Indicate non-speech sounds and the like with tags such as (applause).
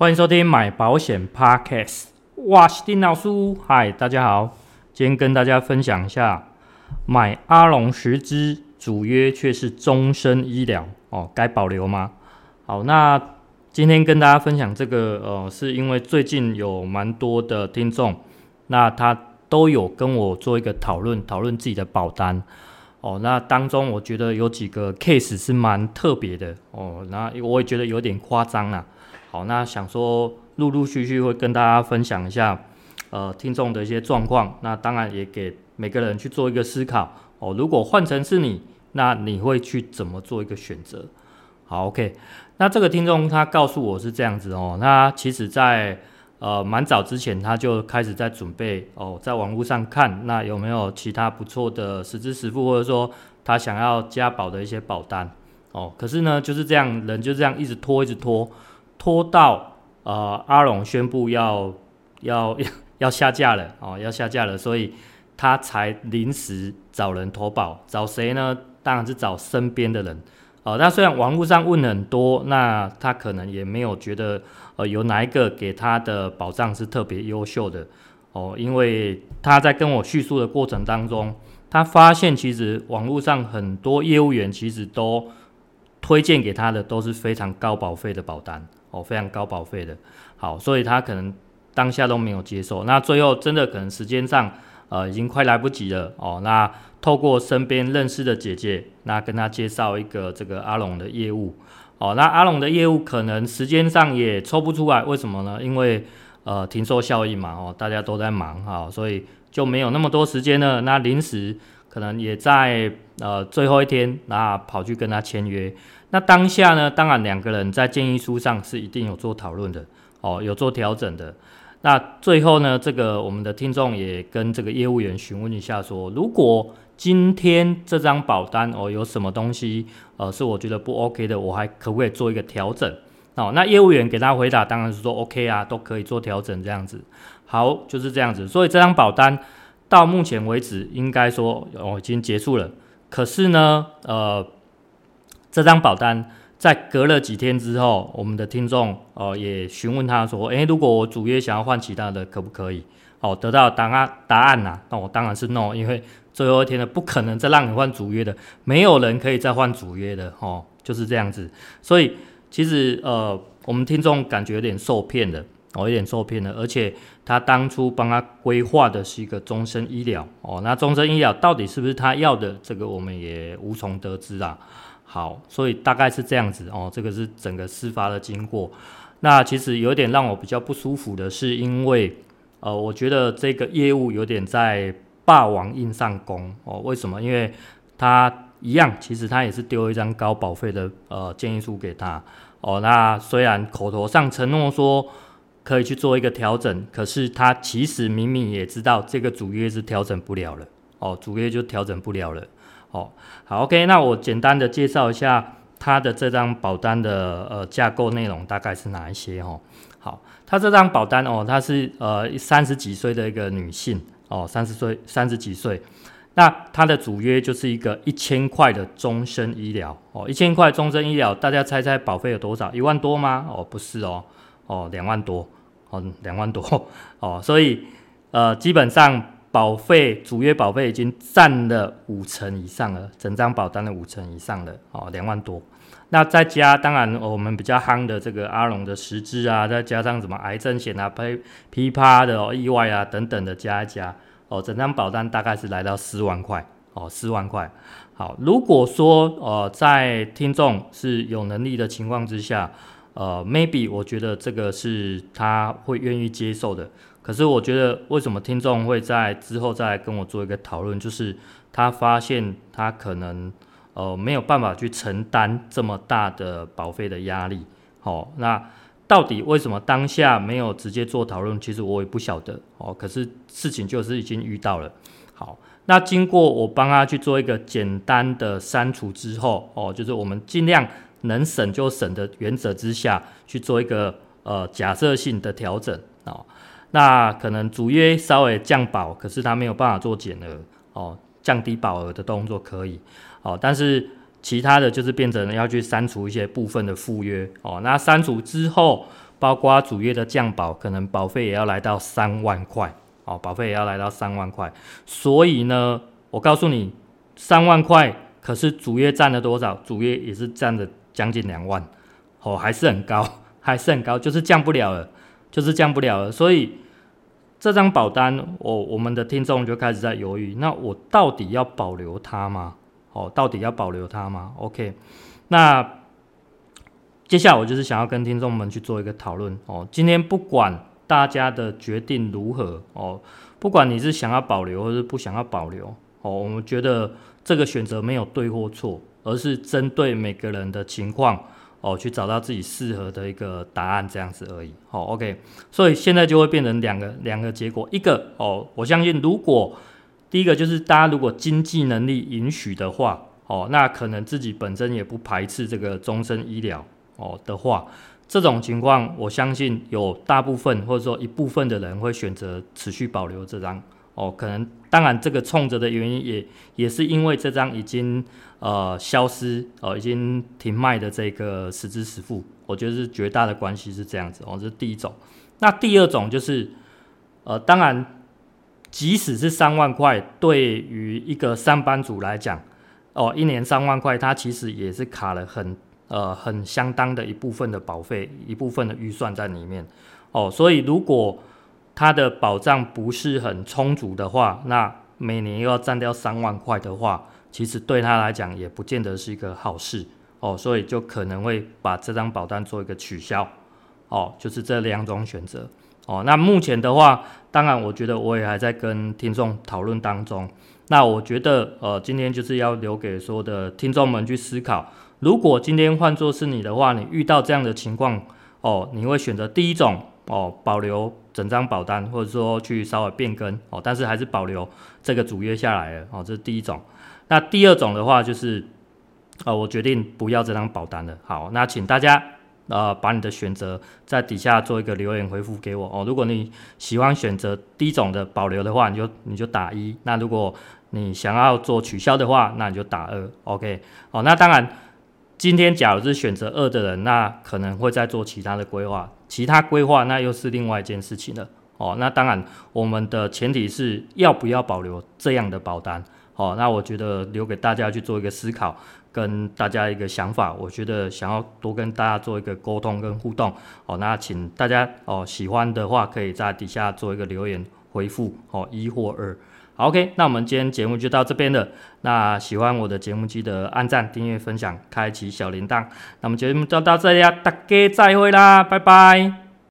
欢迎收听买保险 Podcast，我是丁老师，嗨，大家好，今天跟大家分享一下买阿龙实支主约却是终身医疗。哦，该保留吗？好，那今天跟大家分享这个呃，是因为最近有蛮多的听众，那他都有跟我做一个讨论，讨论自己的保单。哦，那当中我觉得有几个 case 是蛮特别的。哦，那我也觉得有点夸张啦。好，那想说陆陆续续会跟大家分享一下，呃，听众的一些状况。那当然也给每个人去做一个思考哦。如果换成是你，那你会去怎么做一个选择？好，OK。那这个听众他告诉我是这样子哦。那其实在呃蛮早之前他就开始在准备哦，在网络上看那有没有其他不错的实支实付，或者说他想要加保的一些保单哦。可是呢，就是这样，人就这样一直拖，一直拖。拖到呃阿龙宣布要要要 (laughs) 要下架了哦，要下架了，所以他才临时找人投保，找谁呢？当然是找身边的人哦。那虽然网络上问了很多，那他可能也没有觉得呃有哪一个给他的保障是特别优秀的哦，因为他在跟我叙述的过程当中，他发现其实网络上很多业务员其实都推荐给他的都是非常高保费的保单。哦，非常高保费的，好，所以他可能当下都没有接受，那最后真的可能时间上，呃，已经快来不及了哦。那透过身边认识的姐姐，那跟他介绍一个这个阿龙的业务，哦，那阿龙的业务可能时间上也抽不出来，为什么呢？因为呃停售效应嘛，哦，大家都在忙哈，所以就没有那么多时间了。那临时可能也在呃最后一天，那跑去跟他签约。那当下呢，当然两个人在建议书上是一定有做讨论的，哦，有做调整的。那最后呢，这个我们的听众也跟这个业务员询问一下，说如果今天这张保单哦有什么东西，呃，是我觉得不 OK 的，我还可不可以做一个调整？哦，那业务员给他回答，当然是说 OK 啊，都可以做调整这样子。好，就是这样子。所以这张保单到目前为止应该说哦已经结束了。可是呢，呃。这张保单在隔了几天之后，我们的听众哦也询问他说：“诶，如果我主约想要换其他的，可不可以？”哦，得到答案答案呐，那我当然是 no，因为最后一天了，不可能再让你换主约的，没有人可以再换主约的哦，就是这样子。所以其实呃，我们听众感觉有点受骗的哦，有点受骗的，而且他当初帮他规划的是一个终身医疗哦，那终身医疗到底是不是他要的？这个我们也无从得知啊。好，所以大概是这样子哦，这个是整个事发的经过。那其实有点让我比较不舒服的是，因为呃，我觉得这个业务有点在霸王硬上弓哦。为什么？因为他一样，其实他也是丢一张高保费的呃建议书给他哦。那虽然口头上承诺说可以去做一个调整，可是他其实明明也知道这个主约是调整不了了哦，主约就调整不了了。哦，好，OK，那我简单的介绍一下他的这张保单的呃架构内容大概是哪一些哦。好，他这张保单哦，他是呃三十几岁的一个女性哦，三十岁三十几岁，那他的主约就是一个一千块的终身医疗哦，一千块终身医疗，大家猜猜保费有多少？一万多吗？哦，不是哦，哦两万多，哦两万多 (laughs) 哦，所以呃基本上。保费主约保费已经占了五成以上了，整张保单的五成以上了哦，两万多。那再加当然我们比较夯的这个阿龙的实支啊，再加上什么癌症险啊、批批发的、意外啊等等的加一加哦，整张保单大概是来到四万块哦，四万块。好，如果说呃在听众是有能力的情况之下，呃，maybe 我觉得这个是他会愿意接受的。可是我觉得，为什么听众会在之后再跟我做一个讨论？就是他发现他可能呃没有办法去承担这么大的保费的压力。好、哦，那到底为什么当下没有直接做讨论？其实我也不晓得。哦，可是事情就是已经遇到了。好，那经过我帮他去做一个简单的删除之后，哦，就是我们尽量能省就省的原则之下去做一个呃假设性的调整。哦。那可能主约稍微降保，可是他没有办法做减额哦，降低保额的动作可以哦，但是其他的就是变成要去删除一些部分的附约哦。那删除之后，包括主约的降保，可能保费也要来到三万块哦，保费也要来到三万块。所以呢，我告诉你，三万块，可是主约占了多少？主约也是占了将近两万，哦，还是很高，(laughs) 还是很高，就是降不了了，就是降不了了。所以这张保单，我我们的听众就开始在犹豫，那我到底要保留它吗？哦，到底要保留它吗？OK，那。接下来我就是想要跟听众们去做一个讨论哦。今天不管大家的决定如何哦，不管你是想要保留或是不想要保留哦，我们觉得这个选择没有对或错，而是针对每个人的情况哦，去找到自己适合的一个答案这样子而已。好，OK，所以现在就会变成两个两个结果，一个哦，我相信如果第一个就是大家如果经济能力允许的话哦，那可能自己本身也不排斥这个终身医疗。哦的话，这种情况，我相信有大部分或者说一部分的人会选择持续保留这张。哦，可能当然这个冲着的原因也也是因为这张已经呃消失哦，已经停卖的这个实支实付，我觉得是绝大的关系是这样子哦，这是第一种。那第二种就是呃，当然即使是三万块，对于一个上班族来讲，哦，一年三万块，它其实也是卡了很。呃，很相当的一部分的保费，一部分的预算在里面哦，所以如果它的保障不是很充足的话，那每年又要占掉三万块的话，其实对他来讲也不见得是一个好事哦，所以就可能会把这张保单做一个取消哦，就是这两种选择哦。那目前的话，当然我觉得我也还在跟听众讨论当中，那我觉得呃，今天就是要留给所有的听众们去思考。如果今天换作是你的话，你遇到这样的情况哦，你会选择第一种哦，保留整张保单，或者说去稍微变更哦，但是还是保留这个主约下来了哦，这是第一种。那第二种的话就是，呃，我决定不要这张保单了。好，那请大家呃把你的选择在底下做一个留言回复给我哦。如果你喜欢选择第一种的保留的话，你就你就打一；那如果你想要做取消的话，那你就打二。OK，哦，那当然。今天假如是选择二的人，那可能会再做其他的规划，其他规划那又是另外一件事情了。哦，那当然，我们的前提是要不要保留这样的保单。哦，那我觉得留给大家去做一个思考，跟大家一个想法。我觉得想要多跟大家做一个沟通跟互动。哦，那请大家哦喜欢的话，可以在底下做一个留言回复。哦，一或二。OK，那我们今天节目就到这边了。那喜欢我的节目，记得按赞、订阅、分享、开启小铃铛。那么节目就到这里啦，大家再会啦，拜拜。